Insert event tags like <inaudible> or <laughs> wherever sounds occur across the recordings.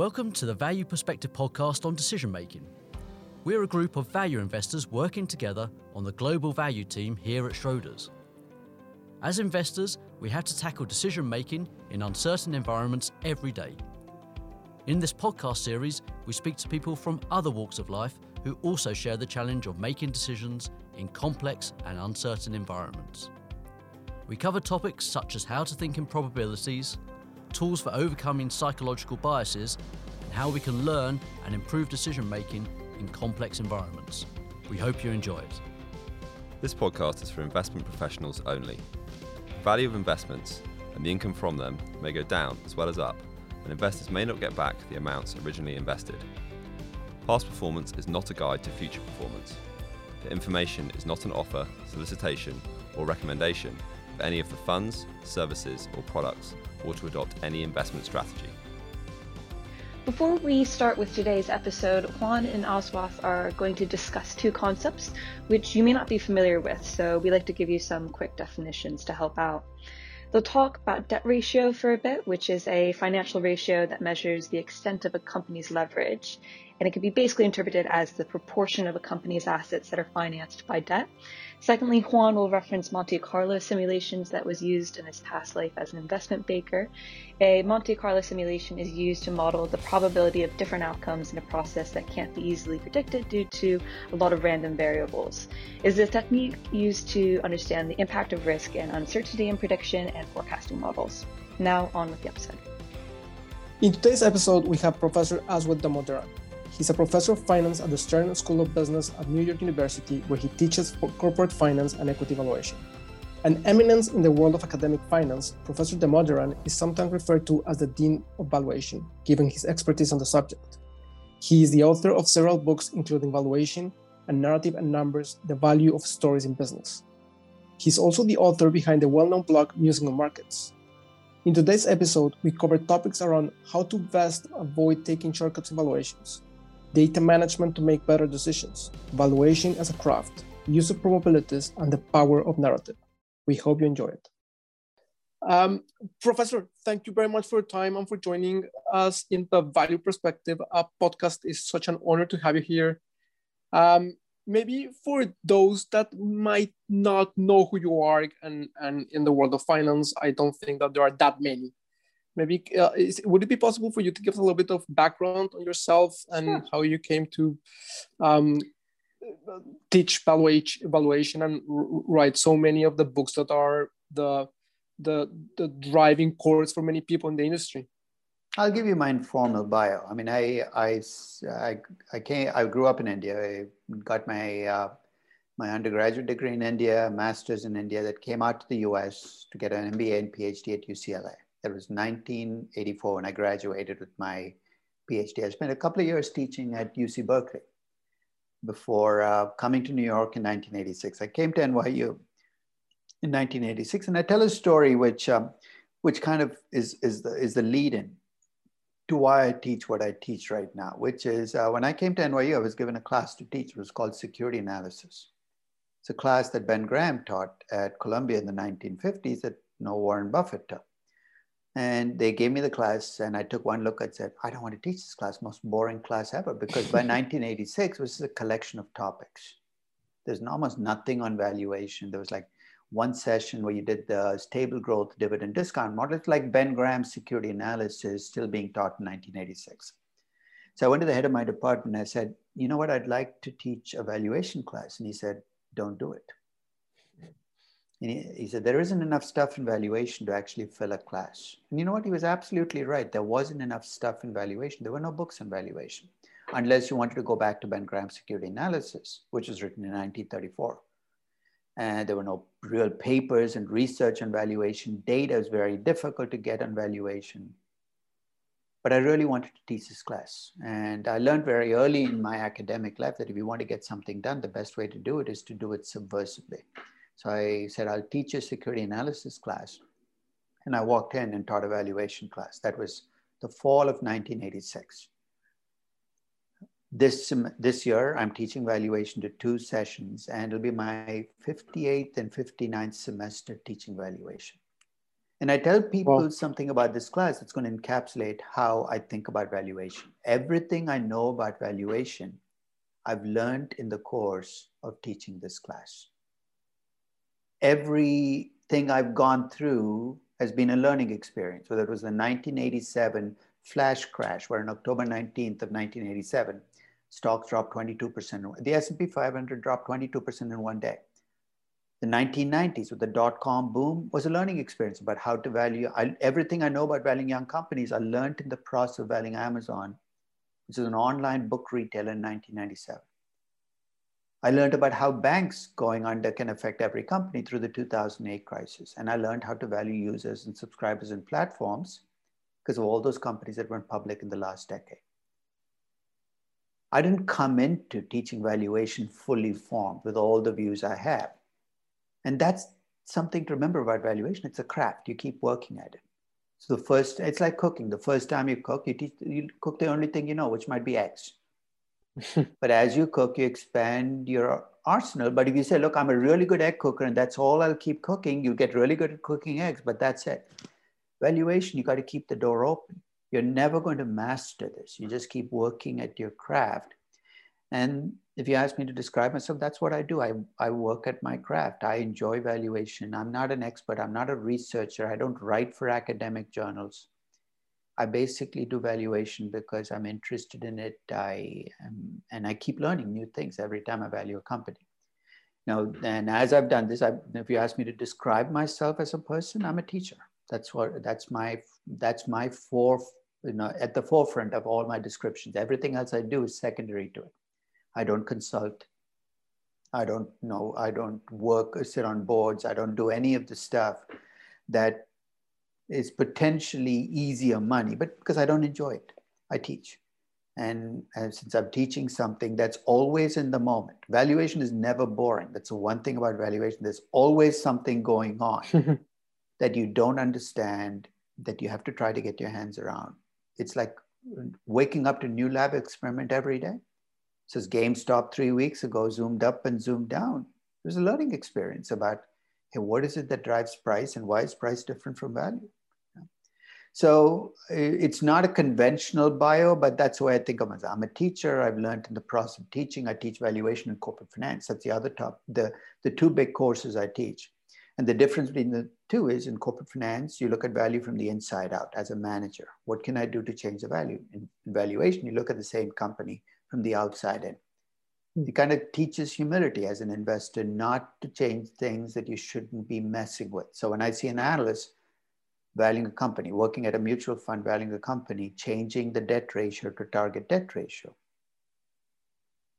Welcome to the Value Perspective podcast on decision making. We're a group of value investors working together on the global value team here at Schroders. As investors, we have to tackle decision making in uncertain environments every day. In this podcast series, we speak to people from other walks of life who also share the challenge of making decisions in complex and uncertain environments. We cover topics such as how to think in probabilities, tools for overcoming psychological biases, and how we can learn and improve decision making in complex environments. We hope you enjoy it. This podcast is for investment professionals only. The value of investments and the income from them may go down as well as up, and investors may not get back the amounts originally invested. Past performance is not a guide to future performance. The information is not an offer, solicitation, or recommendation of any of the funds, services, or products or to adopt any investment strategy. Before we start with today's episode, Juan and Aswath are going to discuss two concepts which you may not be familiar with, so we like to give you some quick definitions to help out. They'll talk about debt ratio for a bit, which is a financial ratio that measures the extent of a company's leverage. And it can be basically interpreted as the proportion of a company's assets that are financed by debt. Secondly, Juan will reference Monte Carlo simulations that was used in his past life as an investment banker. A Monte Carlo simulation is used to model the probability of different outcomes in a process that can't be easily predicted due to a lot of random variables. Is a technique used to understand the impact of risk and uncertainty in prediction and forecasting models. Now on with the episode. In today's episode, we have Professor Aswath Damodaran. He's a professor of finance at the Stern School of Business at New York University, where he teaches corporate finance and equity valuation. An eminence in the world of academic finance, Professor Damodaran is sometimes referred to as the Dean of Valuation, given his expertise on the subject. He is the author of several books, including Valuation and Narrative and Numbers The Value of Stories in Business. He's also the author behind the well known blog Musing on Markets. In today's episode, we cover topics around how to best avoid taking shortcuts in valuations, data management to make better decisions, valuation as a craft, use of probabilities, and the power of narrative. We hope you enjoy it. Um, Professor, thank you very much for your time and for joining us in the Value Perspective podcast. is such an honor to have you here. Um, maybe for those that might not know who you are and, and in the world of finance, I don't think that there are that many maybe uh, is, would it be possible for you to give us a little bit of background on yourself and sure. how you came to um, teach valuation, evaluation and write so many of the books that are the the the driving course for many people in the industry? I'll give you my informal bio. I mean i i i, I came i grew up in india. I got my uh, my undergraduate degree in india master's in india that came out to the us to get an mba and phd at ucla that was 1984 when I graduated with my PhD. I spent a couple of years teaching at UC Berkeley before uh, coming to New York in 1986. I came to NYU in 1986, and I tell a story which, um, which kind of is, is, the, is the lead in to why I teach what I teach right now, which is uh, when I came to NYU, I was given a class to teach. It was called Security Analysis. It's a class that Ben Graham taught at Columbia in the 1950s that no Warren Buffett taught. And they gave me the class, and I took one look and said, I don't want to teach this class, most boring class ever, because by <laughs> 1986, this is a collection of topics. There's almost nothing on valuation. There was like one session where you did the stable growth dividend discount model. It's like Ben Graham's security analysis still being taught in 1986. So I went to the head of my department and I said, you know what, I'd like to teach a valuation class. And he said, don't do it. And he, he, said, there isn't enough stuff in valuation to actually fill a class. And you know what? He was absolutely right. There wasn't enough stuff in valuation. There were no books on valuation, unless you wanted to go back to Ben Graham's security analysis, which was written in 1934. And there were no real papers and research on valuation. Data is very difficult to get on valuation. But I really wanted to teach this class. And I learned very early in my academic life that if you want to get something done, the best way to do it is to do it subversively. So I said, I'll teach a security analysis class. And I walked in and taught a valuation class. That was the fall of 1986. This, this year, I'm teaching valuation to two sessions, and it'll be my 58th and 59th semester teaching valuation. And I tell people well, something about this class that's going to encapsulate how I think about valuation. Everything I know about valuation, I've learned in the course of teaching this class. Everything I've gone through has been a learning experience, whether it was the 1987 flash crash, where on October 19th of 1987, stocks dropped 22%. The S&P 500 dropped 22% in one day the 1990s with the dot-com boom was a learning experience about how to value I, everything I know about valuing young companies. I learned in the process of valuing Amazon, which is an online book retailer in 1997. I learned about how banks going under can affect every company through the 2008 crisis. And I learned how to value users and subscribers and platforms because of all those companies that went public in the last decade. I didn't come into teaching valuation fully formed with all the views I have. And that's something to remember about valuation. It's a craft. You keep working at it. So the first, it's like cooking. The first time you cook, you teach, you cook the only thing you know, which might be eggs. <laughs> but as you cook, you expand your arsenal. But if you say, look, I'm a really good egg cooker and that's all I'll keep cooking, you get really good at cooking eggs, but that's it. Valuation, you got to keep the door open. You're never going to master this. You just keep working at your craft. And if you ask me to describe myself, that's what I do. I, I work at my craft. I enjoy valuation. I'm not an expert. I'm not a researcher. I don't write for academic journals. I basically do valuation because I'm interested in it. I am, and I keep learning new things every time I value a company. Now, and as I've done this, I, if you ask me to describe myself as a person, I'm a teacher. That's what that's my that's my fourth, you know, at the forefront of all my descriptions. Everything else I do is secondary to it. I don't consult. I don't know. I don't work, or sit on boards. I don't do any of the stuff that is potentially easier money, but because I don't enjoy it, I teach. And, and since I'm teaching something that's always in the moment, valuation is never boring. That's the one thing about valuation. There's always something going on <laughs> that you don't understand, that you have to try to get your hands around. It's like waking up to new lab experiment every day says GameStop three weeks ago zoomed up and zoomed down. There's a learning experience about hey, what is it that drives price and why is price different from value? So it's not a conventional bio, but that's the way I think of myself. I'm a teacher. I've learned in the process of teaching. I teach valuation and corporate finance. That's the other top, the, the two big courses I teach. And the difference between the two is in corporate finance, you look at value from the inside out as a manager. What can I do to change the value? In, valuation, you look at the same company from the outside in. Hmm. It kind of teaches humility as an investor not to change things that you shouldn't be messing with. So when I see an analyst valuing a company, working at a mutual fund, valuing a company, changing the debt ratio to target debt ratio,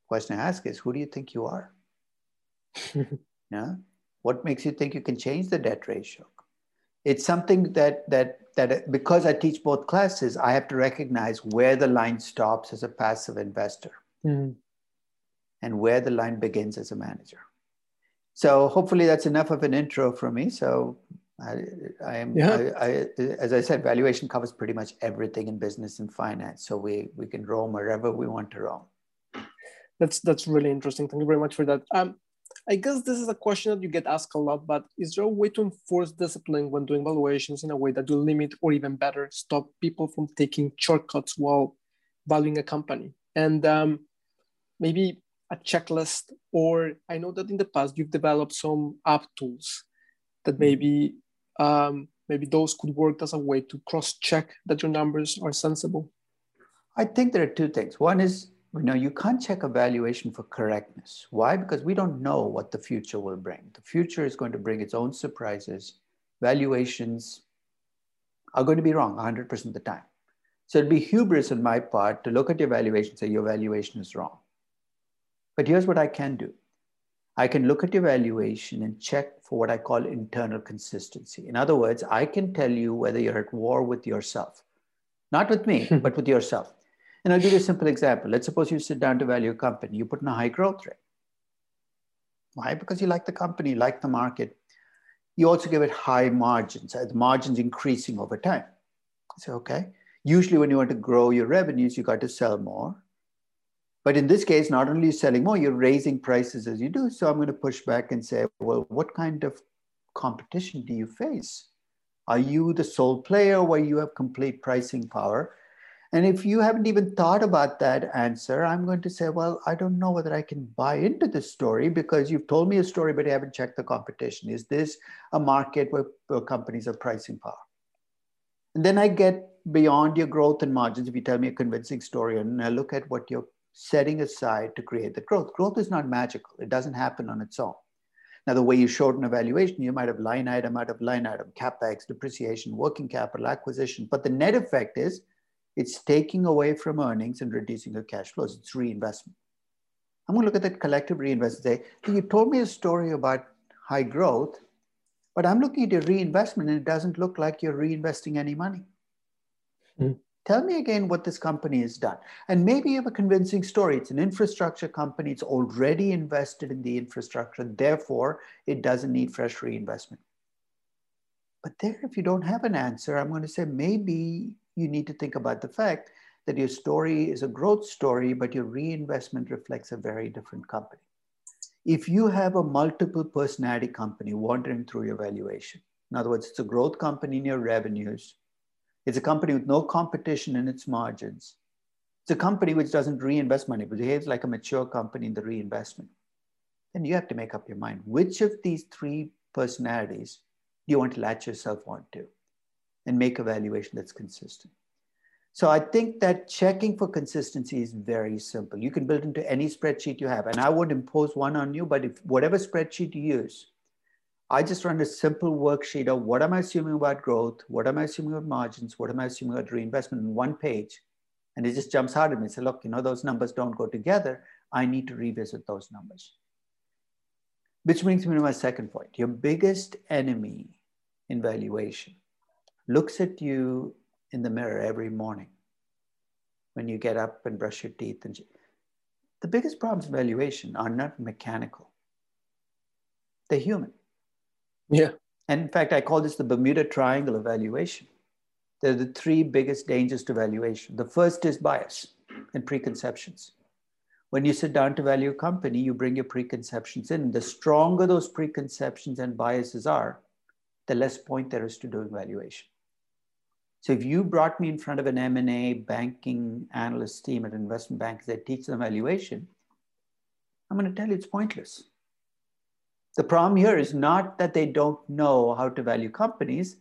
question I ask is, who do you think you are? <laughs> yeah? What makes you think you can change the debt ratio? It's something that that that because I teach both classes, I have to recognize where the line stops as a passive investor mm. and where the line begins as a manager. So hopefully that's enough of an intro for me. So I, I am, yeah. I, I, as I said, valuation covers pretty much everything in business and finance. So we, we can roam wherever we want to roam. That's, that's really interesting. Thank you very much for that. Um, I guess this is a question that you get asked a lot, but is there a way to enforce discipline when doing valuations in a way that will limit or even better stop people from taking shortcuts while valuing a company? And um, maybe a checklist, or I know that in the past you've developed some app tools that mm-hmm. maybe um, maybe those could work as a way to cross-check that your numbers are sensible. I think there are two things. One is you know, you can't check a valuation for correctness. Why? Because we don't know what the future will bring. The future is going to bring its own surprises. Valuations are going to be wrong 100% of the time. So it'd be hubris on my part to look at your valuation and say your valuation is wrong. But here's what I can do. I can look at your valuation and check for what I call internal consistency. In other words, I can tell you whether you're at war with yourself, not with me, <laughs> but with yourself. And I'll give you a simple example. Let's suppose you sit down to value a company, you put in a high growth rate. Why? Because you like the company, like the market. You also give it high margins, the margins increasing over time. So, okay. Usually, when you want to grow your revenues, you got to sell more. But in this case, not only are you selling more, you're raising prices as you do. So I'm going to push back and say, well, what kind of competition do you face Are you the sole player where you have complete pricing power? And if you haven't even thought about that answer, I'm going to say, well, I don't know whether I can buy into this story because you've told me a story, but you haven't checked the competition. Is this a market where, where companies have pricing power? And then I get beyond your growth and margins. If you tell me a convincing story and I look at what you're setting aside to create the growth, growth is not magical. It doesn't happen on its own. Now, the way you showed an evaluation, you might have line item out of line item, capex, depreciation, working capital, acquisition. But the net effect is it's taking away from earnings and reducing your cash flows. It's reinvestment. I'm going to look at that collective reinvestment. Say, you told me a story about high growth, but I'm looking at your reinvestment and it doesn't look like you're reinvesting any money. Mm. Tell me again what this company has done. And maybe you have a convincing story. It's an infrastructure company, it's already invested in the infrastructure, therefore, it doesn't need fresh reinvestment. But there, if you don't have an answer, I'm going to say maybe you need to think about the fact that your story is a growth story, but your reinvestment reflects a very different company. If you have a multiple personality company wandering through your valuation, in other words, it's a growth company in your revenues, it's a company with no competition in its margins, it's a company which doesn't reinvest money, but behaves like a mature company in the reinvestment, then you have to make up your mind which of these three personalities do you want to latch yourself onto? and make a valuation that's consistent. So I think that checking for consistency is very simple. You can build into any spreadsheet you have, and I won't impose one on you, but if whatever spreadsheet you use, I just run a simple worksheet of what am I assuming about growth, what am I assuming about margins, what am I assuming about reinvestment in one page, and it just jumps out at me and says, look, you know, those numbers don't go together. I need to revisit those numbers. Which brings me to my second point. Your biggest enemy in valuation looks at you in the mirror every morning when you get up and brush your teeth and the biggest problems in valuation are not mechanical they're human yeah. And in fact i call this the bermuda triangle of valuation. They're the three biggest dangers to valuation. The first is bias and preconceptions. When you sit down to value a company you bring your preconceptions in. The stronger those preconceptions and biases are the less point there is to doing valuation. So if you brought me in front of an M&A banking analyst team at investment bank that teach them valuation, I'm going to tell you it's pointless. The problem here is not that they don't know how to value companies,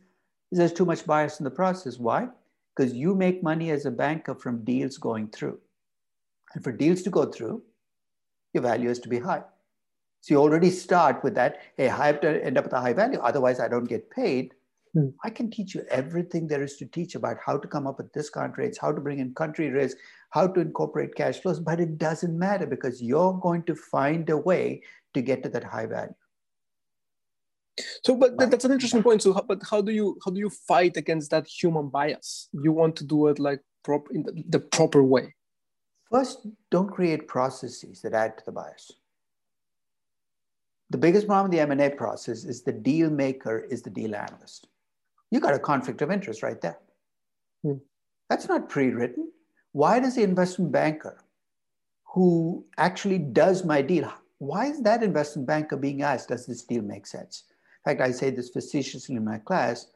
there's too much bias in the process. Why? Because you make money as a banker from deals going through. And for deals to go through, your value has to be high. So you already start with that, hey, I have to end up with a high value, otherwise I don't get paid. Hmm. I can teach you everything there is to teach about how to come up with discount rates, how to bring in country risk, how to incorporate cash flows, but it doesn't matter because you're going to find a way to get to that high value. So, but that's an interesting point. So, but how do you how do you fight against that human bias? You want to do it like prop in the, the proper way. First, don't create processes that add to the bias. The biggest problem in the M&A process is the deal maker is the deal analyst you got a conflict of interest right there. Hmm. That's not pre written. Why does the investment banker who actually does my deal, why is that investment banker being asked, does this deal make sense? In fact, I say this facetiously in my class.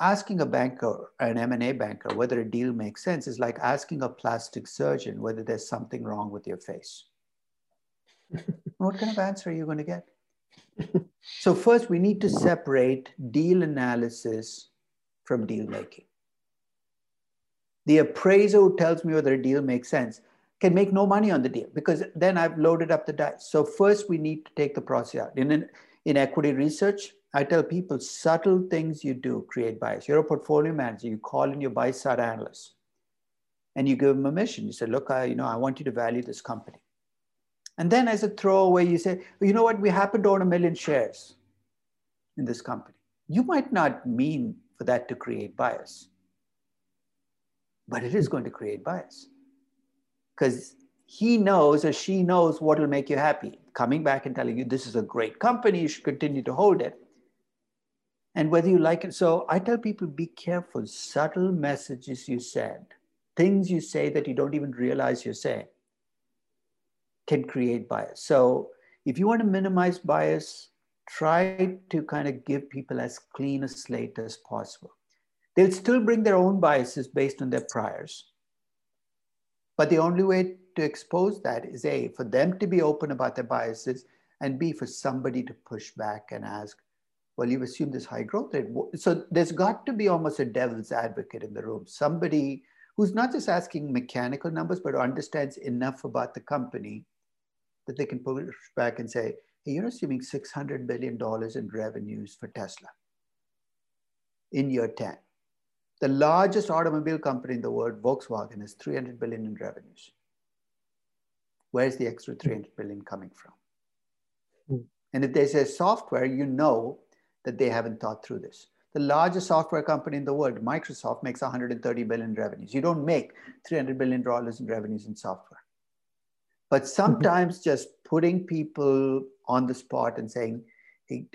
Asking a banker, an M&A banker, whether a deal makes sense is like asking a plastic surgeon whether there's something wrong with your face. <laughs> what kind of answer are you going to get? so first, we need to separate deal analysis from deal making. The appraiser who tells me whether a deal makes sense can make no money on the deal because then I've loaded up the dice. So first, we need to take the process out. In, in equity research, I tell people subtle things you do create bias. You're a portfolio manager. You call in your buy side analyst, and you give them a mission. You say, "Look, I, you know, I want you to value this company." And then as a throwaway, you say, well, you know what, we happen to own a million shares in this company. You might not mean for that to create bias, but it is going to create bias because he knows or she knows what will make you happy. Coming back and telling you this is a great company, you should continue to hold it. And whether you like it. So I tell people be careful, subtle messages you send, things you say that you don't even realize you're saying can create bias. So if you want to minimize bias, try to kind of give people as clean a slate as possible. They'll still bring their own biases based on their priors. But the only way to expose that is A, for them to be open about their biases, and B, for somebody to push back and ask, well, you've assumed this high growth rate. So there's got to be almost a devil's advocate in the room, somebody who's not just asking mechanical numbers, but understands enough about the company that they can push back and say, hey, you're assuming $600 billion in revenues for Tesla in year 10. The largest automobile company in the world, Volkswagen, has 300 billion in revenues. Where's the extra 300 billion coming from? Mm. And if they say software, you know that they haven't thought through this. The largest software company in the world, Microsoft, makes 130 billion revenues. You don't make 300 billion dollars in revenues in software. But mm-hmm. sometimes just putting people on the spot and saying,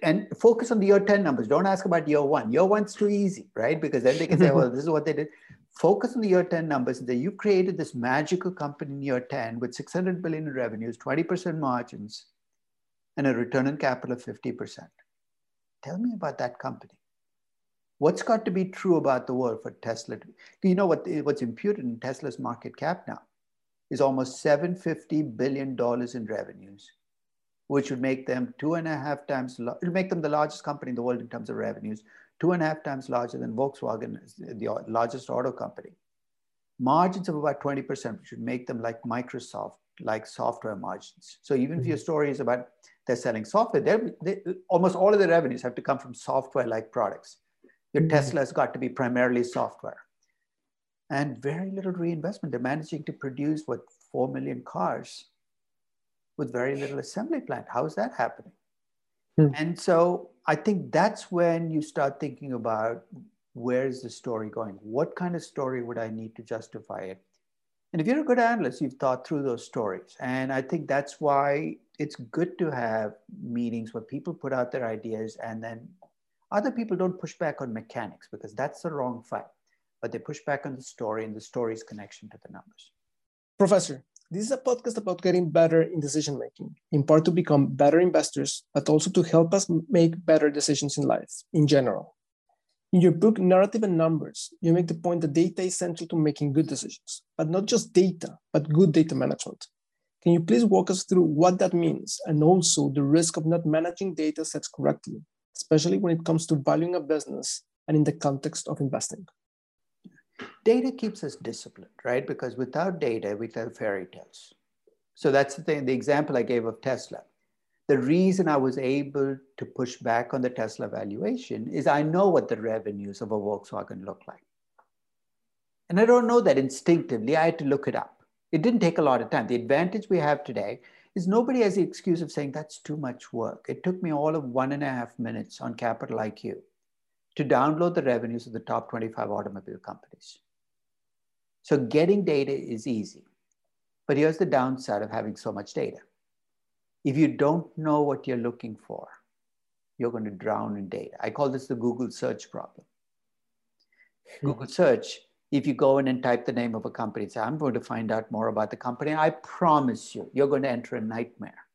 and focus on the year 10 numbers. Don't ask about year one. Year one's too easy, right? Because then they can say, well, this is what they did. Focus on the year 10 numbers and say, you created this magical company in year 10 with 600 billion in revenues, 20% margins, and a return on capital of 50%. Tell me about that company. What's got to be true about the world for Tesla? To, you know what, what's imputed in Tesla's market cap now is almost $750 billion in revenues which would make them two and a half times, it would make them the largest company in the world in terms of revenues, two and a half times larger than Volkswagen, the largest auto company. Margins of about 20%, which would make them like Microsoft, like software margins. So even if your mm-hmm. story is about they're selling software, they're, they, almost all of the revenues have to come from software-like products. Your mm-hmm. Tesla has got to be primarily software. And very little reinvestment. They're managing to produce, what, 4 million cars with very little assembly plant. How is that happening? Hmm. And so I think that's when you start thinking about where is the story going? What kind of story would I need to justify it? And if you're a good analyst, you've thought through those stories. And I think that's why it's good to have meetings where people put out their ideas and then other people don't push back on mechanics because that's the wrong fight. But they push back on the story and the story's connection to the numbers. Professor, this is a podcast about getting better in decision making, in part to become better investors, but also to help us make better decisions in life in general. In your book, Narrative and Numbers, you make the point that data is central to making good decisions, but not just data, but good data management. Can you please walk us through what that means and also the risk of not managing data sets correctly, especially when it comes to valuing a business and in the context of investing? Data keeps us disciplined, right? Because without data, we tell fairy tales. So that's the thing, the example I gave of Tesla. The reason I was able to push back on the Tesla valuation is I know what the revenues of a Volkswagen look like. And I don't know that instinctively. I had to look it up. It didn't take a lot of time. The advantage we have today is nobody has the excuse of saying that's too much work. It took me all of one and a half minutes on Capital IQ to download the revenues of the top 25 automobile companies. So getting data is easy. But here's the downside of having so much data. If you don't know what you're looking for, you're going to drown in data. I call this the Google search problem. Hmm. Google search, if you go in and type the name of a company, say, I'm going to find out more about the company, I promise you, you're going to enter a nightmare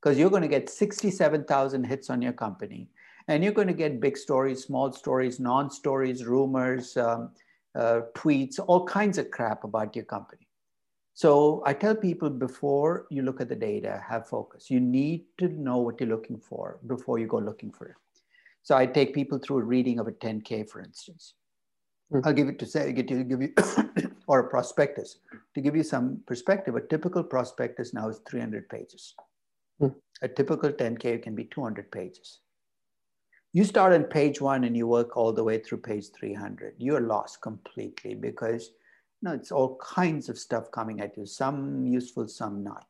because you're going to get 67,000 hits on your company and you're going to get big stories, small stories, non stories, rumors, um, uh, tweets, all kinds of crap about your company. So I tell people before you look at the data, have focus. You need to know what you're looking for before you go looking for it. So I take people through a reading of a 10K, for instance. Mm-hmm. I'll give it to say, get you, give you, <coughs> or a prospectus. To give you some perspective, a typical prospectus now is 300 pages. Mm-hmm. A typical 10K can be 200 pages you start on page one and you work all the way through page 300 you're lost completely because you know, it's all kinds of stuff coming at you some useful some not.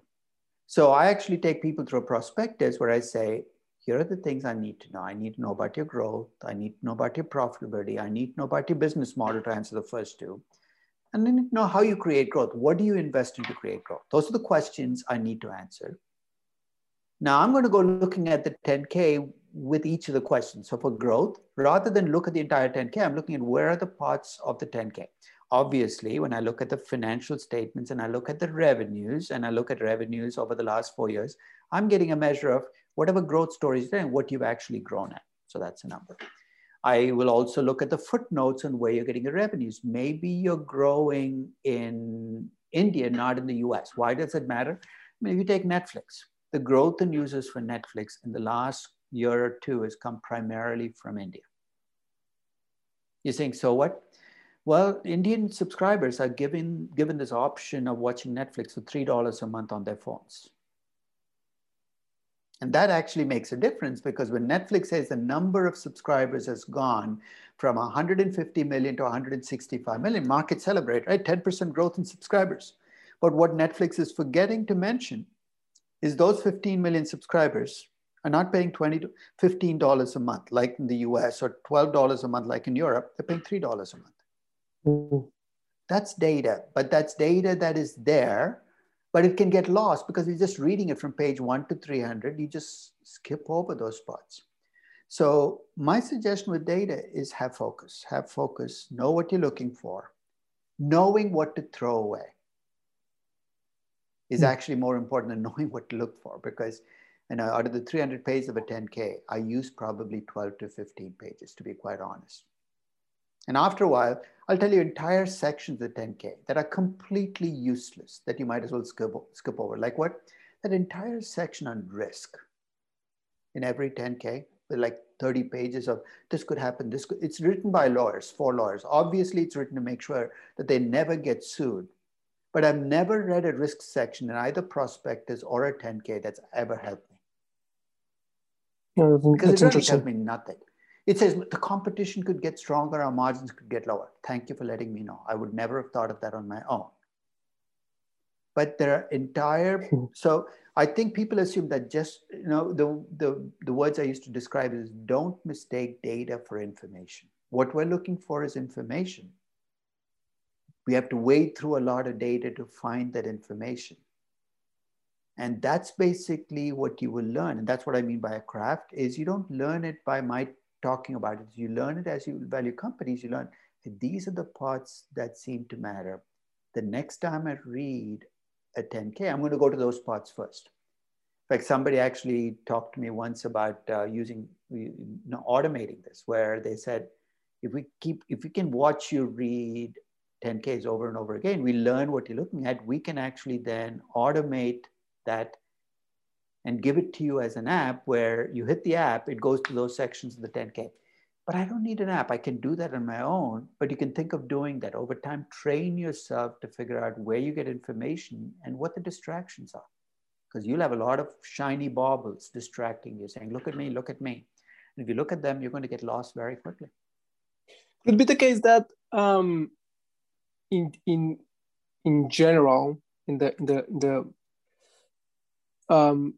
So i actually take people through a prospectus where i say here are the things i need to know. I need to know about your growth. I need to know about your profitability. I need to know about your business model to answer the first two. And then know how you create growth. What do you invest in to create growth? Those are the questions i need to answer now i'm going to go looking at the 10k with each of the questions. So for growth, rather than look at the entire 10K, I'm looking at where are the parts of the 10K. Obviously, when I look at the financial statements and I look at the revenues and I look at revenues over the last four years, I'm getting a measure of whatever growth story is there and what you've actually grown at. So that's a number. I will also look at the footnotes and where you're getting the revenues. Maybe you're growing in India, not in the US. Why does it matter? I mean, if you take Netflix, the growth in users for Netflix in the last year or two has come primarily from India. You're saying, so what? Well, Indian subscribers are given, given this option of watching Netflix for $3 a month on their phones. And that actually makes a difference because when Netflix says the number of subscribers has gone from 150 million to 165 million, market celebrate, right? 10% growth in subscribers. But what Netflix is forgetting to mention is those 15 million subscribers are not paying 20 to $15 a month like in the US or $12 a month like in Europe. They're paying $3 a month. Mm-hmm. That's data, but that's data that is there but it can get lost because you're just reading it from page one to 300. You just skip over those spots. So my suggestion with data is have focus, have focus, know what you're looking for. Knowing what to throw away is hmm. actually more important than <laughs> knowing what to look for because you know, out of the 300 pages of a 10K, I use probably 12 to 15 pages to be quite honest. And after a while, I'll tell you entire sections of 10K that are completely useless that you might as well skip, skip over. Like what? That entire section on risk in every 10K with like 30 pages of this could happen. This could, it's written by lawyers, for lawyers. Obviously, it's written to make sure that they never get sued. But I've never read a risk section in either prospectus or a 10K that's ever helped me. Yeah, because it really helped me nothing. It says the competition could get stronger, our margins could get lower. Thank you for letting me know. I would never have thought of that on my own. But there are entire, so I think people assume that just, you know, the, the, the words I used to describe is don't mistake data for information. What we're looking for is information. We have to wade through a lot of data to find that information. And that's basically what you will learn. And that's what I mean by a craft is you don't learn it by my talking about it. You learn it as you value companies. You learn these are the parts that seem to matter. The next time I read a 10K, I'm going to go to those parts first. In fact, somebody actually talked to me once about uh, using, you know, automating this, where they said, if we keep, if we can watch you read 10Ks over and over again, we learn what you're looking at. We can actually then automate that and give it to you as an app where you hit the app, it goes to those sections of the 10K. But I don't need an app. I can do that on my own. But you can think of doing that over time. Train yourself to figure out where you get information and what the distractions are. Because you'll have a lot of shiny baubles distracting you, saying, Look at me, look at me. And if you look at them, you're going to get lost very quickly. Could be the case that um, in, in, in general, in the, in the, in the um,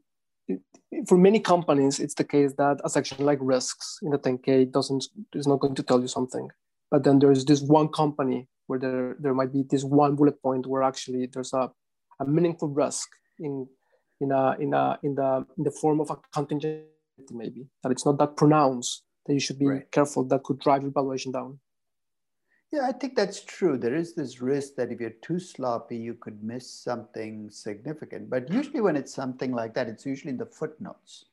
for many companies, it's the case that a section like risks in the 10K doesn't is not going to tell you something. But then there's this one company where there, there might be this one bullet point where actually there's a, a meaningful risk in in a in a in the in the form of a contingency maybe that it's not that pronounced that you should be right. careful that could drive your valuation down. Yeah, I think that's true. There is this risk that if you're too sloppy, you could miss something significant. But usually, when it's something like that, it's usually in the footnotes.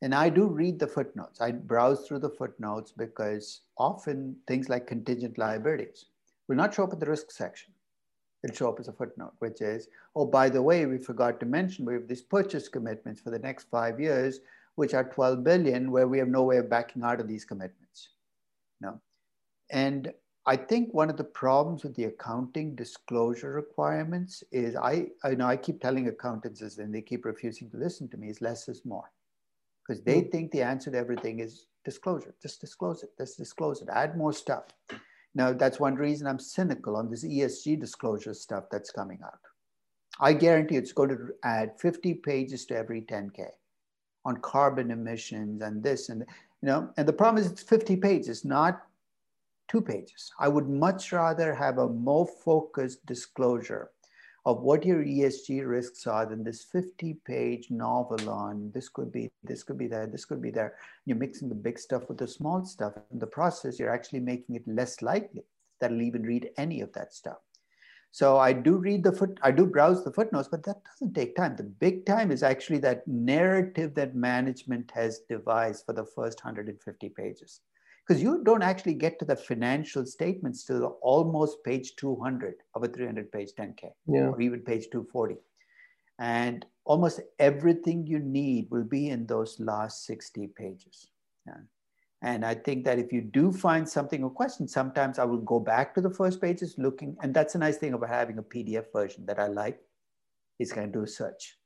And I do read the footnotes. I browse through the footnotes because often things like contingent liabilities will not show up in the risk section. It'll show up as a footnote, which is, oh, by the way, we forgot to mention we have these purchase commitments for the next five years, which are 12 billion, where we have no way of backing out of these commitments. No. And I think one of the problems with the accounting disclosure requirements is I, I know I keep telling accountants this and they keep refusing to listen to me is less is more. Because they mm. think the answer to everything is disclosure. Just disclose it. Just disclose it. Add more stuff. Now that's one reason I'm cynical on this ESG disclosure stuff that's coming out. I guarantee it's going to add 50 pages to every 10K on carbon emissions and this and you know, and the problem is it's 50 pages, not two pages. I would much rather have a more focused disclosure of what your ESG risks are than this 50 page novel on this could be, this could be there, this could be there. You're mixing the big stuff with the small stuff. In the process, you're actually making it less likely that I'll even read any of that stuff. So I do read the foot, I do browse the footnotes, but that doesn't take time. The big time is actually that narrative that management has devised for the first 150 pages. Because you don't actually get to the financial statements till almost page 200 of a 300 page 10K Yeah. or even page 240. And almost everything you need will be in those last 60 pages. Yeah. And I think that if you do find something or question, sometimes I will go back to the first pages looking, and that's a nice thing about having a PDF version that I like, is can do a search.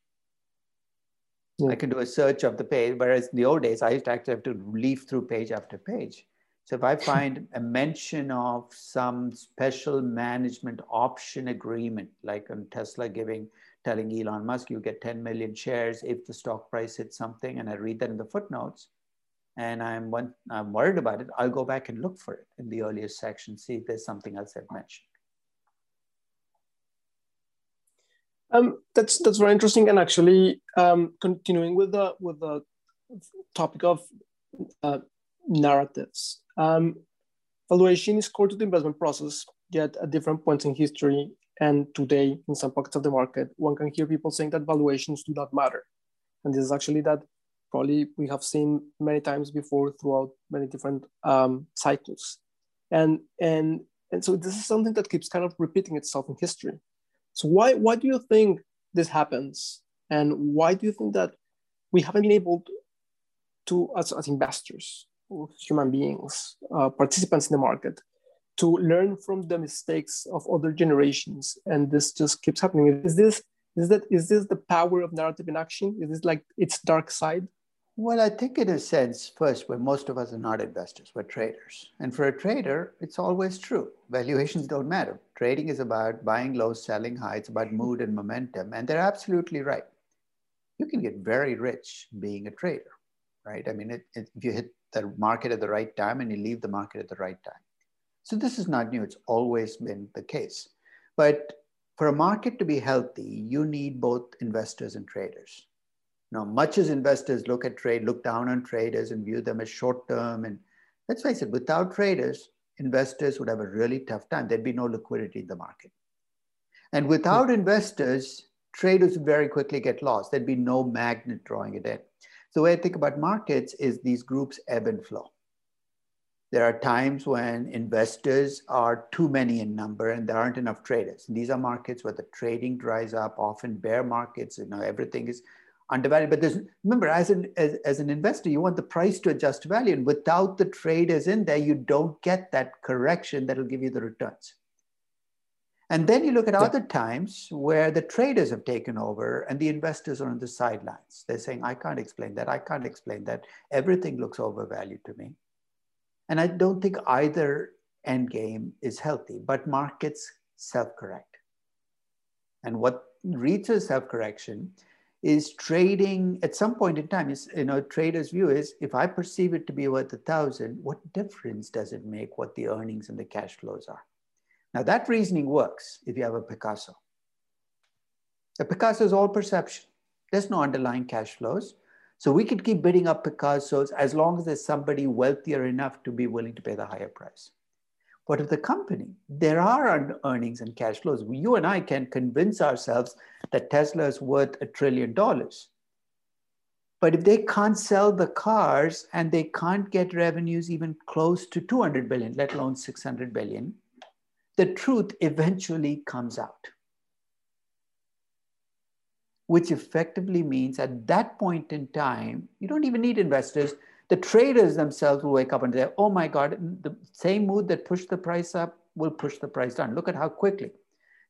Yeah. I can do a search of the page, whereas in the old days, I used to actually have to leaf through page after page. So if I <laughs> find a mention of some special management option agreement, like on Tesla giving, telling Elon Musk, you get 10 million shares if the stock price hits something, and I read that in the footnotes, and I'm one, I'm worried about it, I'll go back and look for it in the earlier section, see if there's something else I've mentioned. Um, that's that's very interesting, and actually, um, continuing with the with the topic of uh, narratives, um, valuation is core to the investment process. Yet, at different points in history and today, in some pockets of the market, one can hear people saying that valuations do not matter, and this is actually that probably we have seen many times before throughout many different um, cycles, and and and so this is something that keeps kind of repeating itself in history. So why why do you think this happens, and why do you think that we haven't been able to, as, as investors, human beings, uh, participants in the market, to learn from the mistakes of other generations, and this just keeps happening? Is this is that is this the power of narrative in action? Is this like its dark side? Well, I think in a sense, first, where most of us are not investors, we're traders. And for a trader, it's always true. Valuations don't matter. Trading is about buying low, selling high. It's about mood and momentum. And they're absolutely right. You can get very rich being a trader, right? I mean, it, it, if you hit the market at the right time and you leave the market at the right time. So this is not new. It's always been the case. But for a market to be healthy, you need both investors and traders. Now, much as investors look at trade, look down on traders and view them as short term. And let's face it, without traders, investors would have a really tough time. There'd be no liquidity in the market. And hmm. without investors, traders would very quickly get lost. There'd be no magnet drawing it in. So the way I think about markets is these groups ebb and flow. There are times when investors are too many in number and there aren't enough traders. And these are markets where the trading dries up, often bear markets, you know, everything is undervalued. But there's remember, as an as, as an investor, you want the price to adjust to value. And without the traders in there, you don't get that correction that'll give you the returns. And then you look at yeah. other times where the traders have taken over and the investors are on the sidelines. They're saying, I can't explain that. I can't explain that. Everything looks overvalued to me. And I don't think either end game is healthy, but markets self correct. And what to self correction is trading at some point in time. Is you know trader's view is if i perceive it to be worth a thousand what difference does it make what the earnings and the cash flows are? Now that reasoning works if you have a picasso. A picasso is all perception. There's no underlying cash flows. So we could keep bidding up picassos as long as there's somebody wealthier enough to be willing to pay the higher price but if the company, there are earnings and cash flows. You and I can convince ourselves that Tesla is worth a trillion dollars. But if they can't sell the cars and they can't get revenues even close to 200 billion, let alone 600 billion, the truth eventually comes out. Which effectively means at that point in time, you don't even need investors the traders themselves will wake up and say, oh my God, the same mood that pushed the price up will push the price down. Look at how quickly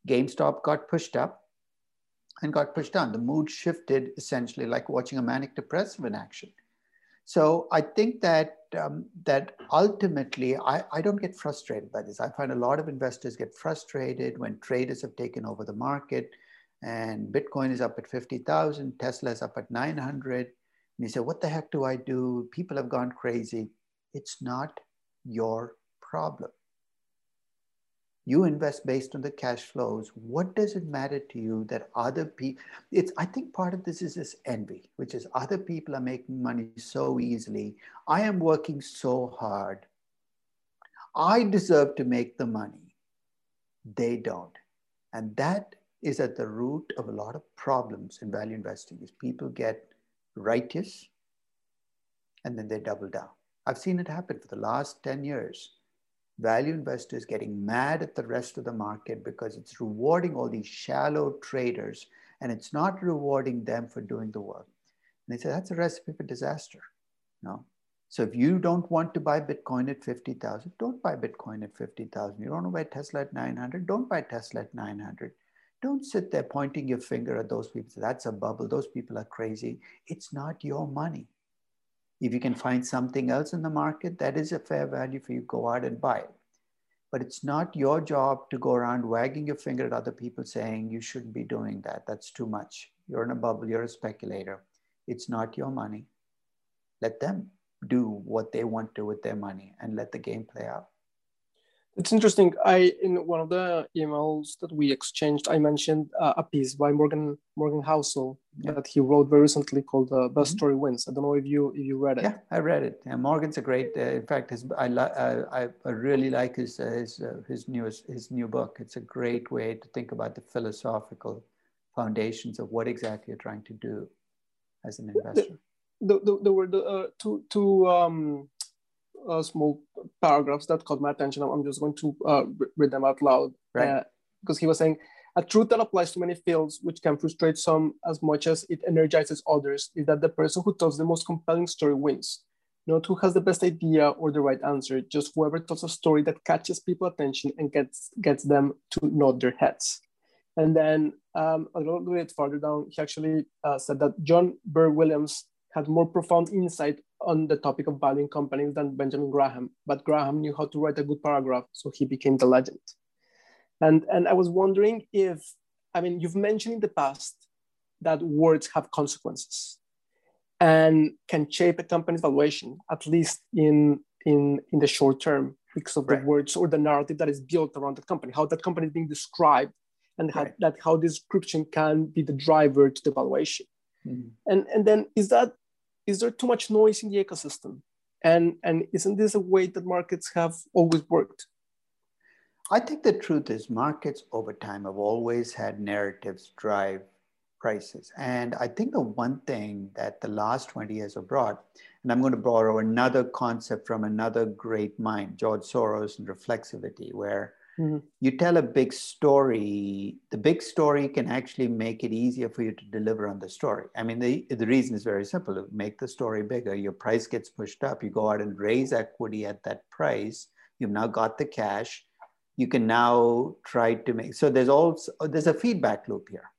GameStop got pushed up and got pushed down. The mood shifted essentially like watching a manic depressive in action. So I think that um, that ultimately I, I don't get frustrated by this. I find a lot of investors get frustrated when traders have taken over the market and Bitcoin is up at 50,000, Tesla is up at 900 and you say, What the heck do I do? People have gone crazy. It's not your problem. You invest based on the cash flows. What does it matter to you that other people? It's. I think part of this is this envy, which is other people are making money so easily. I am working so hard. I deserve to make the money. They don't. And that is at the root of a lot of problems in value investing is people get righteous and then they double down. I've seen it happen for the last 10 years. Value investors getting mad at the rest of the market because it's rewarding all these shallow traders and it's not rewarding them for doing the work. And they say that's a recipe for disaster. No. So if you don't want to buy Bitcoin at 50,000, don't buy Bitcoin at 50,000. You don't want to buy Tesla at 900, don't buy Tesla at 900. Don't sit there pointing your finger at those people. That's a bubble. Those people are crazy. It's not your money. If you can find something else in the market that is a fair value for you, go out and buy it. But it's not your job to go around wagging your finger at other people saying you shouldn't be doing that. That's too much. You're in a bubble, you're a speculator. It's not your money. Let them do what they want to with their money and let the game play out. It's interesting. I in one of the emails that we exchanged, I mentioned uh, a piece by Morgan Morgan Housel yeah. that he wrote very recently called uh, "Best mm-hmm. Story Wins." I don't know if you if you read it. Yeah, I read it. Yeah, Morgan's a great. Uh, in fact, his I, I I really like his uh, his uh, his newest his new book. It's a great way to think about the philosophical foundations of what exactly you're trying to do as an investor. There, there, there were the, uh, two two um, uh, small paragraphs that caught my attention. I'm just going to uh, read them out loud. Right. Uh, because he was saying, a truth that applies to many fields, which can frustrate some as much as it energizes others, is that the person who tells the most compelling story wins. Not who has the best idea or the right answer, just whoever tells a story that catches people's attention and gets, gets them to nod their heads. And then um, a little bit further down, he actually uh, said that John Burr Williams had more profound insight on the topic of valuing companies than Benjamin Graham, but Graham knew how to write a good paragraph, so he became the legend. And, and I was wondering if, I mean, you've mentioned in the past that words have consequences and can shape a company's valuation, at least in, in, in the short term, because of right. the words or the narrative that is built around the company, how that company is being described, and right. how, that how description can be the driver to the valuation. Mm-hmm. And, and then is that is there too much noise in the ecosystem? And, and isn't this a way that markets have always worked? I think the truth is markets over time have always had narratives drive prices. And I think the one thing that the last 20 years have brought, and I'm going to borrow another concept from another great mind, George Soros and reflexivity, where Mm-hmm. You tell a big story, the big story can actually make it easier for you to deliver on the story. I mean, the, the reason is very simple make the story bigger, your price gets pushed up, you go out and raise equity at that price, you've now got the cash. You can now try to make so there's also there's a feedback loop here.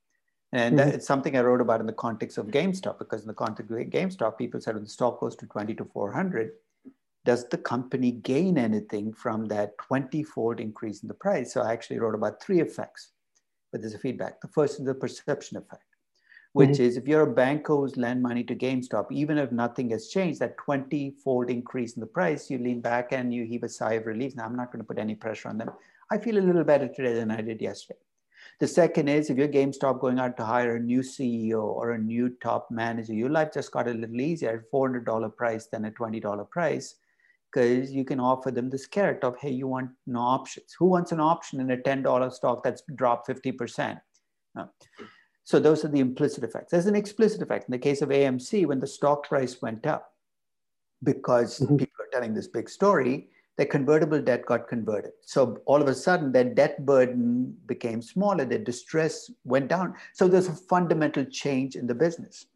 And mm-hmm. it's something I wrote about in the context of GameStop, because in the context of GameStop, people said when the stock goes to 20 to 400, does the company gain anything from that 20 fold increase in the price? So I actually wrote about three effects, but there's a feedback. The first is the perception effect, which mm-hmm. is if you're a bank who's lend money to GameStop, even if nothing has changed, that 20 fold increase in the price, you lean back and you heave a sigh of relief. Now, I'm not going to put any pressure on them. I feel a little better today than I did yesterday. The second is if you're GameStop going out to hire a new CEO or a new top manager, your life just got a little easier at $400 price than a $20 price because you can offer them this carrot of, hey, you want no options. Who wants an option in a $10 stock that's dropped 50%? No. So those are the implicit effects. There's an explicit effect. In the case of AMC, when the stock price went up, because mm-hmm. people are telling this big story, their convertible debt got converted. So all of a sudden, their debt burden became smaller, their distress went down. So there's a fundamental change in the business.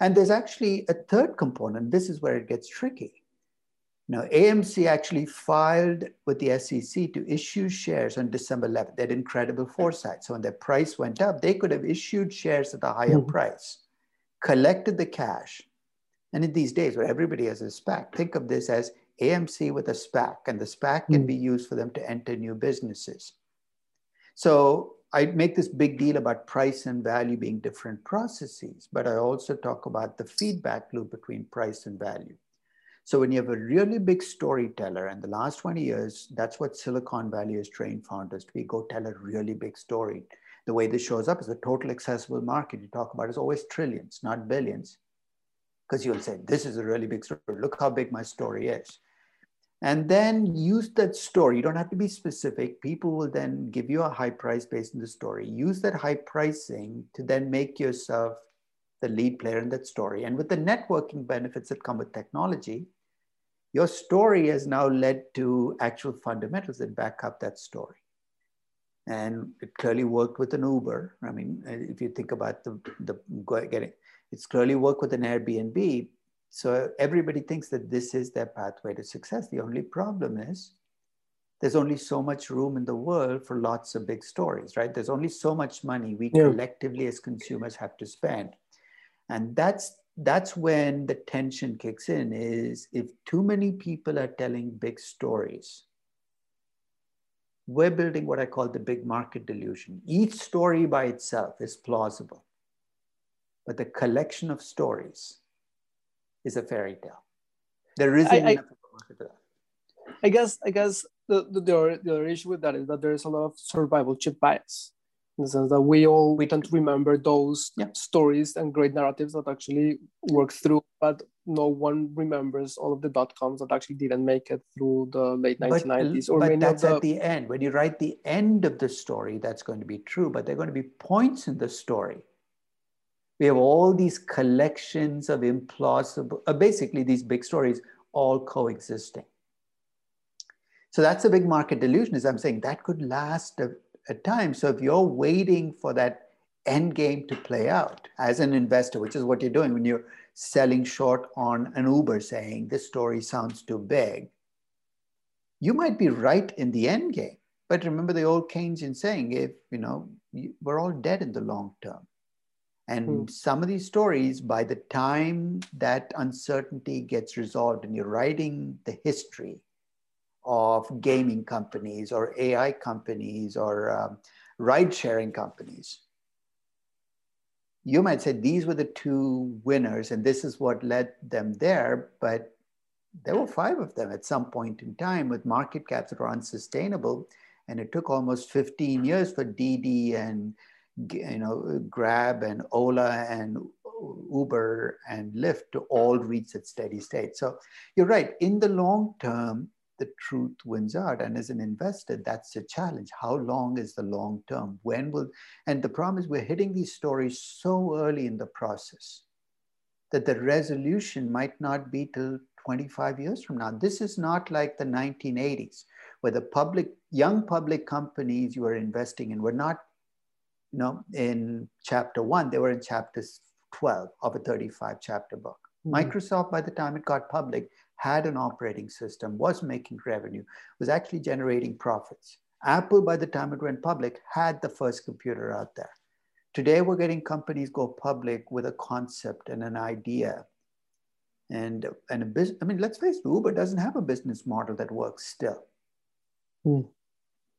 And there's actually a third component. This is where it gets tricky now, AMC actually filed with the SEC to issue shares on December 11th. They had incredible foresight. So when their price went up, they could have issued shares at a higher mm-hmm. price, collected the cash. And in these days where everybody has a SPAC, think of this as AMC with a SPAC, and the SPAC mm-hmm. can be used for them to enter new businesses. So I make this big deal about price and value being different processes, but I also talk about the feedback loop between price and value. So when you have a really big storyteller, and the last 20 years, that's what Silicon Valley has trained founders to be, go tell a really big story. The way this shows up is a total accessible market. You talk about is always trillions, not billions. Because you'll say, this is a really big story. Look how big my story is. and then use that story. You don't have to be specific. People will then give you a high price based on the story. Use that high pricing to then make yourself the lead player in that story. And with the networking benefits that come with technology, your story has now led to actual fundamentals that back up that story. And it clearly worked with an Uber. I mean, if you think about the, the getting, it's clearly worked with an Airbnb so everybody thinks that this is their pathway to success. The only problem is there's only so much room in the world for lots of big stories, right? There's only so much money we yeah. collectively as consumers have to spend. And that's that's when the tension kicks in is if too many people are telling big stories, we're building what I call the big market delusion. Each story by itself is plausible, but the collection of stories is a fairy tale. There isn't I, enough I, market that. I guess I guess the, the, the, the issue with that is that there is a lot of survivorship bias in the sense that we all we tend to remember those yeah. stories and great narratives that actually work through, but no one remembers all of the dot coms that actually didn't make it through the late 1990s. But, or but that's the... at the end. When you write the end of the story, that's going to be true, but there are going to be points in the story we have all these collections of implausible, uh, basically these big stories all coexisting. So that's a big market delusion, as I'm saying, that could last a, a time. So if you're waiting for that end game to play out as an investor, which is what you're doing when you're selling short on an Uber saying this story sounds too big, you might be right in the end game. But remember the old Keynesian saying, if, you know, we're all dead in the long term. And mm. some of these stories, by the time that uncertainty gets resolved and you're writing the history of gaming companies or AI companies or um, ride sharing companies, you might say these were the two winners and this is what led them there. But there were five of them at some point in time with market caps that were unsustainable. And it took almost 15 years for Didi and you know, Grab and Ola and Uber and Lyft to all reach that steady state. So you're right. In the long term, the truth wins out. And as an investor, that's the challenge. How long is the long term? When will, and the problem is we're hitting these stories so early in the process that the resolution might not be till 25 years from now. This is not like the 1980s, where the public, young public companies you are investing in were not you know, in chapter one, they were in chapter 12 of a 35 chapter book. Mm-hmm. Microsoft, by the time it got public, had an operating system, was making revenue, was actually generating profits. Apple, by the time it went public, had the first computer out there. Today, we're getting companies go public with a concept and an idea. And, and a business, I mean, let's face it, Uber doesn't have a business model that works still. Mm.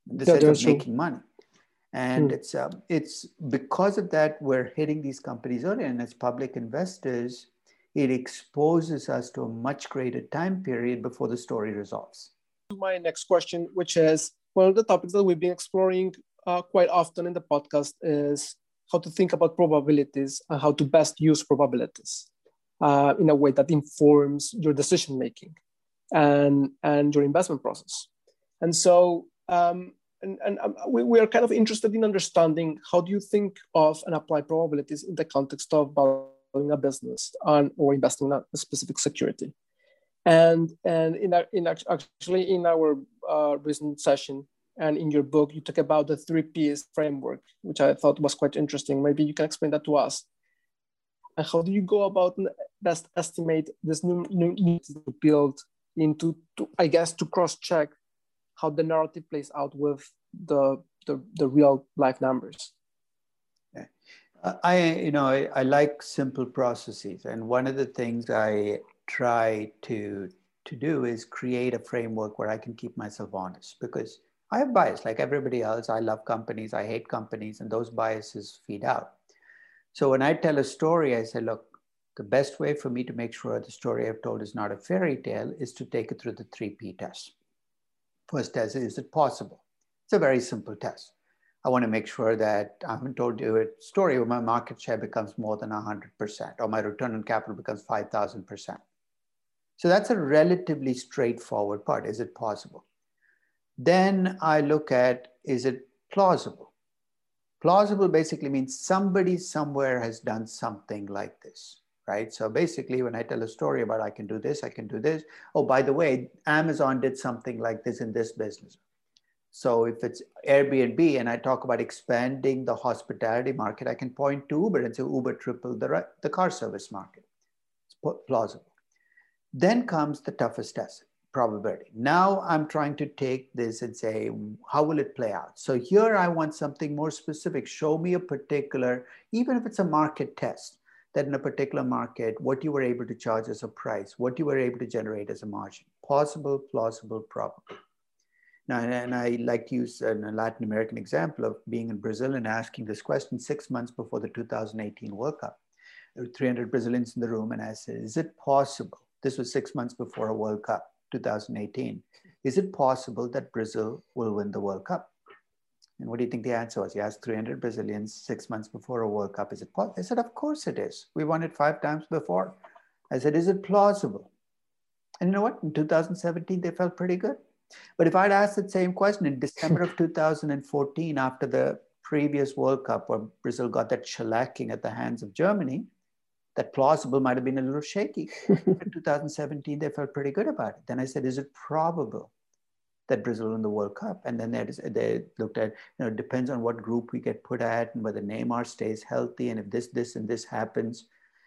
This yeah, is making money. And mm. it's, um, it's because of that, we're hitting these companies early. And as public investors, it exposes us to a much greater time period before the story resolves. My next question, which is one of the topics that we've been exploring uh, quite often in the podcast, is how to think about probabilities and how to best use probabilities uh, in a way that informs your decision making and, and your investment process. And so, um, and, and um, we, we are kind of interested in understanding how do you think of and apply probabilities in the context of a business and, or investing in a specific security. And, and in, our, in actually in our uh, recent session and in your book, you talk about the three Ps framework, which I thought was quite interesting. Maybe you can explain that to us. And how do you go about best estimate this new, new need to build into, to, I guess, to cross check how the narrative plays out with the the, the real life numbers. I you know I, I like simple processes and one of the things i try to to do is create a framework where i can keep myself honest because i have bias like everybody else i love companies i hate companies and those biases feed out so when i tell a story i say look the best way for me to make sure the story I've told is not a fairy tale is to take it through the three P test. First test is it possible? It's a very simple test. I want to make sure that I haven't told you a story where my market share becomes more than 100% or my return on capital becomes 5,000%. So that's a relatively straightforward part. Is it possible? Then I look at is it plausible? Plausible basically means somebody somewhere has done something like this, right? So basically, when I tell a story about I can do this, I can do this. Oh, by the way, Amazon did something like this in this business. So if it's Airbnb and I talk about expanding the hospitality market, I can point to Uber and say Uber tripled the, the car service market. It's plausible. Then comes the toughest test, probability. Now I'm trying to take this and say, how will it play out? So here I want something more specific. Show me a particular, even if it's a market test, that in a particular market, what you were able to charge as a price, what you were able to generate as a margin. Possible, plausible, probable. Now, and I like to use a Latin American example of being in Brazil and asking this question six months before the 2018 World Cup. There were 300 Brazilians in the room, and I said, Is it possible? This was six months before a World Cup, 2018. Is it possible that Brazil will win the World Cup? And what do you think the answer was? You asked 300 Brazilians six months before a World Cup. Is it possible? I said, Of course it is. We won it five times before. I said, Is it plausible? And you know what? In 2017, they felt pretty good. But if I'd asked the same question in December of <laughs> 2014, after the previous World Cup, where Brazil got that shellacking at the hands of Germany, that plausible might have been a little shaky. <laughs> in 2017, they felt pretty good about it. Then I said, is it probable that Brazil win the World Cup? And then they, they looked at, you know, it depends on what group we get put at and whether Neymar stays healthy and if this, this, and this happens.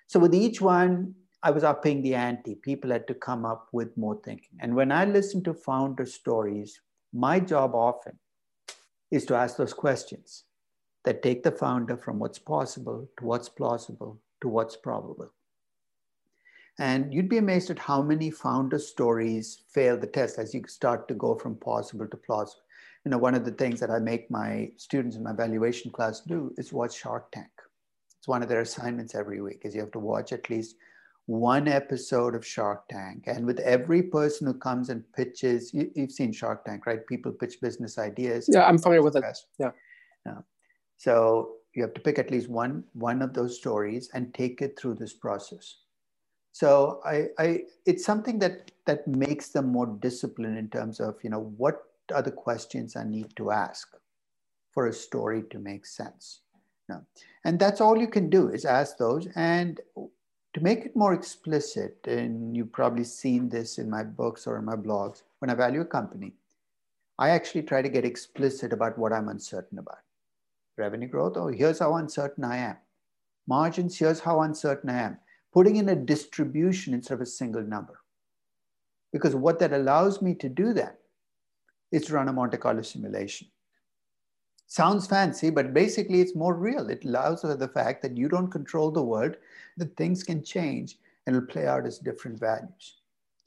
So with each one, I was upping the ante. People had to come up with more thinking. And when I listen to founder stories, my job often is to ask those questions that take the founder from what's possible to what's plausible to what's probable. And you'd be amazed at how many founder stories fail the test as you start to go from possible to plausible. You know, one of the things that I make my students in my valuation class do is watch Shark Tank. It's one of their assignments every week is you have to watch at least one episode of Shark Tank. And with every person who comes and pitches, you, have seen Shark Tank, right? People pitch business ideas. Yeah, I'm familiar with it. Yeah. yeah. So you have to pick at least one, one of those stories and take it through this process. So I, I, it's something that, that makes them more disciplined in terms of, you know, what are the questions I need to ask for a story to make sense. No. And that's all you can do is ask those. And to make it more explicit, and you've probably seen this in my books or in my blogs, when I value a company, I actually try to get explicit about what I'm uncertain about. Revenue growth, oh, here's how uncertain I am. Margins, here's how uncertain I am. Putting in a distribution instead of a single number. Because what that allows me to do that is run a Monte Carlo simulation. Sounds fancy, but basically it's more real. It allows for the fact that you don't control the world, that things can change and it'll play out as different values.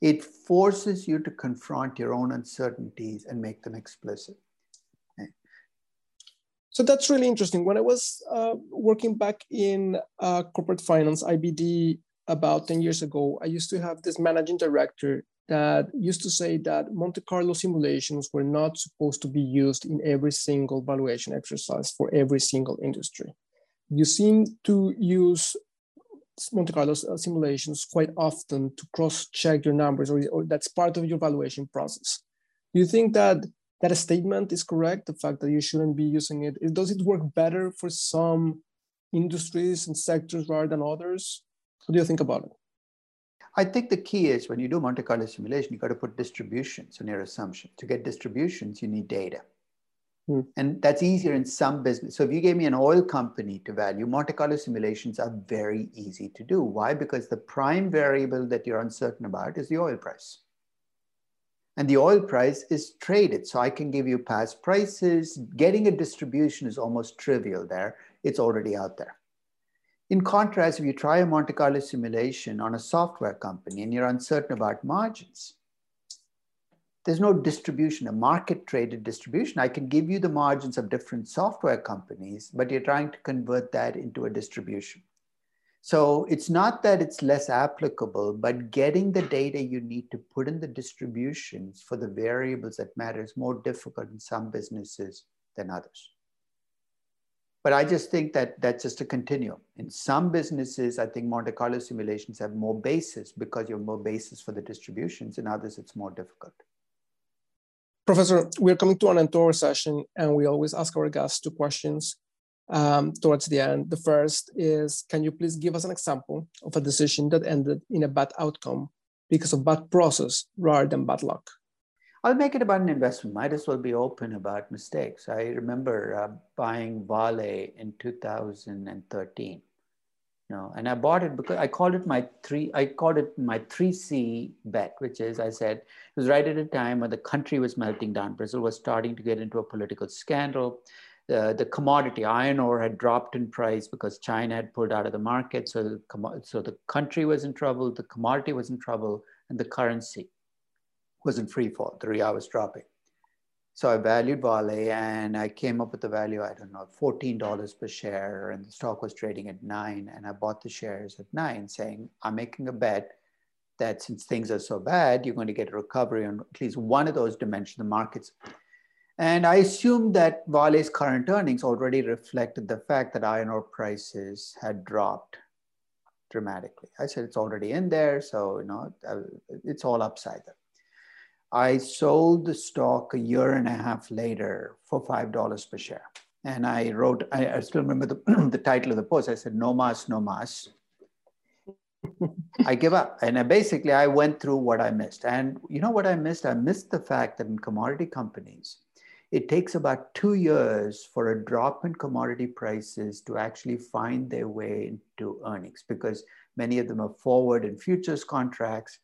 It forces you to confront your own uncertainties and make them explicit. So that's really interesting. When I was uh, working back in uh, corporate finance, IBD, about 10 years ago, I used to have this managing director that used to say that Monte Carlo simulations were not supposed to be used in every single valuation exercise for every single industry. You seem to use Monte Carlo uh, simulations quite often to cross-check your numbers, or, or that's part of your valuation process. Do you think that that statement is correct? The fact that you shouldn't be using it, does it work better for some industries and sectors rather than others? What do you think about it? I think the key is when you do Monte Carlo simulation, you've got to put distributions on your assumption. To get distributions, you need data. Hmm. And that's easier in some business. So if you gave me an oil company to value, Monte Carlo simulations are very easy to do. Why? Because the prime variable that you're uncertain about is the oil price. And the oil price is traded. So I can give you past prices. Getting a distribution is almost trivial there. It's already out there. In contrast, if you try a Monte Carlo simulation on a software company and you're uncertain about margins, there's no distribution, a market traded distribution. I can give you the margins of different software companies, but you're trying to convert that into a distribution. So it's not that it's less applicable, but getting the data you need to put in the distributions for the variables that matter is more difficult in some businesses than others. But I just think that that's just a continuum. In some businesses, I think Monte Carlo simulations have more basis because you have more basis for the distributions. In others, it's more difficult. Professor, we're coming to an end to our session, and we always ask our guests two questions um, towards the end. The first is Can you please give us an example of a decision that ended in a bad outcome because of bad process rather than bad luck? I'll make it about an investment. Might as well be open about mistakes. I remember uh, buying Vale in 2013. You know, and I bought it because I called it my three. I called it my three C bet, which is I said it was right at a time when the country was melting down. Brazil was starting to get into a political scandal. The, the commodity iron ore had dropped in price because China had pulled out of the market. So the, so the country was in trouble, the commodity was in trouble, and the currency was in free fall. Real was dropping. So I valued Vale and I came up with the value, I don't know, $14 per share, and the stock was trading at nine. And I bought the shares at nine, saying, I'm making a bet that since things are so bad, you're going to get a recovery on at least one of those dimensions, the markets. And I assumed that Vale's current earnings already reflected the fact that iron ore prices had dropped dramatically. I said it's already in there, so you know uh, it's all upside there. I sold the stock a year and a half later for $5 per share. And I wrote, I, I still remember the, <clears throat> the title of the post. I said, No mas, no mas. I give up. And I basically, I went through what I missed. And you know what I missed? I missed the fact that in commodity companies, it takes about two years for a drop in commodity prices to actually find their way into earnings because many of them are forward and futures contracts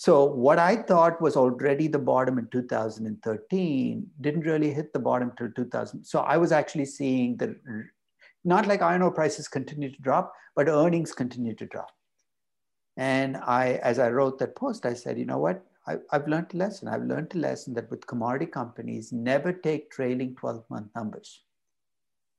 so what I thought was already the bottom in 2013 didn't really hit the bottom till 2000. So I was actually seeing the not like iron ore prices continue to drop, but earnings continue to drop. And I, as I wrote that post, I said, you know what? I, have learned a lesson. I've learned a lesson that with commodity companies, never take trailing 12 month numbers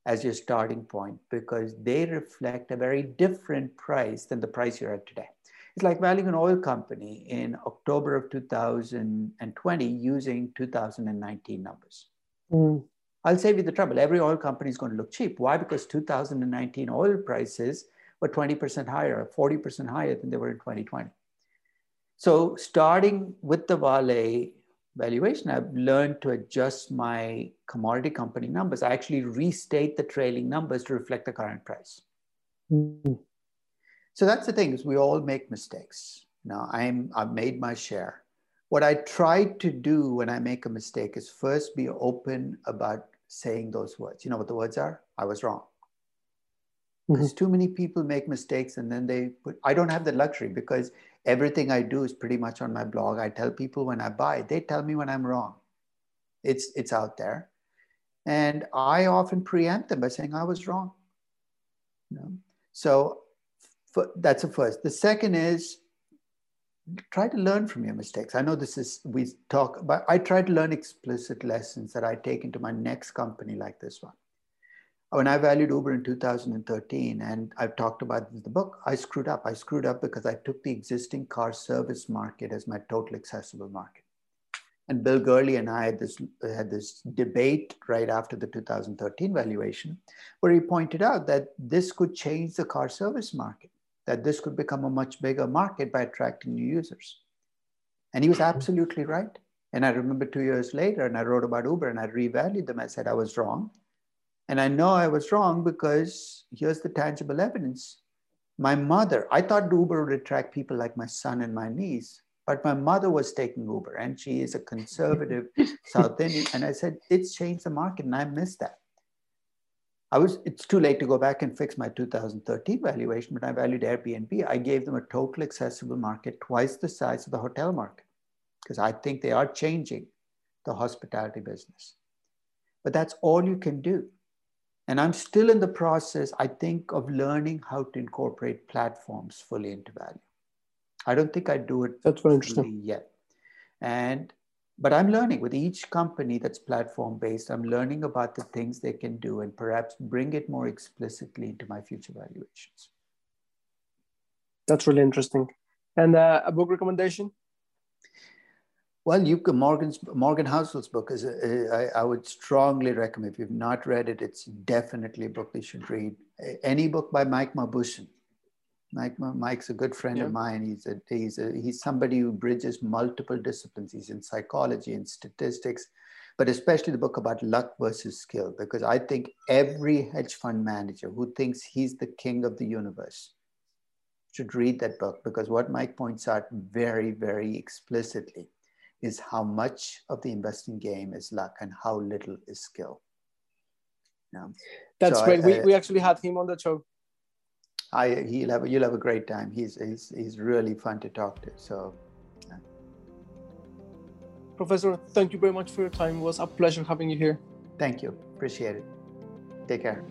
as your starting point because they reflect a very different price than the price you're at today. It's like valuing an oil company in October of 2020 using 2019 numbers. Mm. I'll save you the trouble. Every oil company is going to look cheap. Why? Because 2019 oil prices were 20% higher, 40% higher than they were in 2020. So, starting with the Vale valuation, I've learned to adjust my commodity company numbers. I actually restate the trailing numbers to reflect the current price. Mm. So that's the thing is we all make mistakes. Now I'm I've made my share. What I try to do when I make a mistake is first be open about saying those words. You know what the words are? I was wrong. Because mm-hmm. too many people make mistakes and then they put I don't have the luxury because everything I do is pretty much on my blog. I tell people when I buy, they tell me when I'm wrong. It's it's out there. And I often preempt them by saying I was wrong. You know? So that's the first. The second is try to learn from your mistakes. I know this is, we talk, but I try to learn explicit lessons that I take into my next company like this one. When I valued Uber in 2013, and I've talked about in the book, I screwed up. I screwed up because I took the existing car service market as my total accessible market. And Bill Gurley and I had this, had this debate right after the 2013 valuation, where he pointed out that this could change the car service market that this could become a much bigger market by attracting new users. And he was mm-hmm. absolutely right. And I remember two years later, and I wrote about Uber and I revalued them. I said I was wrong. And I know I was wrong because here's the tangible evidence. My mother, I thought Uber would attract people like my son and my niece, but my mother was taking Uber and she is a conservative <laughs> South Indian. And I said, it's changed the market and I missed that. I was, it's too late to go back and fix my 2013 valuation, but I valued Airbnb. I gave them a total accessible market twice the size of the hotel market because I think they are changing the hospitality business. But that's all you can do. And I'm still in the process, I think, of learning how to incorporate platforms fully into value. I don't think I do it that's very interesting. yet. And but I'm learning with each company that's platform based. I'm learning about the things they can do and perhaps bring it more explicitly into my future valuations. That's really interesting. And uh, a book recommendation? Well, you can Morgan's Morgan Housel's book is a, a, I, I would strongly recommend. If you've not read it, it's definitely a book you should read. Any book by Mike Mauboussin. Mike Mike's a good friend yeah. of mine. He's a he's a he's somebody who bridges multiple disciplines. He's in psychology and statistics, but especially the book about luck versus skill. Because I think every hedge fund manager who thinks he's the king of the universe should read that book because what Mike points out very very explicitly is how much of the investing game is luck and how little is skill. Yeah. That's so great. I, I, we, we actually had him on the show. I, he'll have, you'll have a great time. He's, he's, he's really fun to talk to. So, yeah. Professor, thank you very much for your time. It was a pleasure having you here. Thank you. Appreciate it. Take care.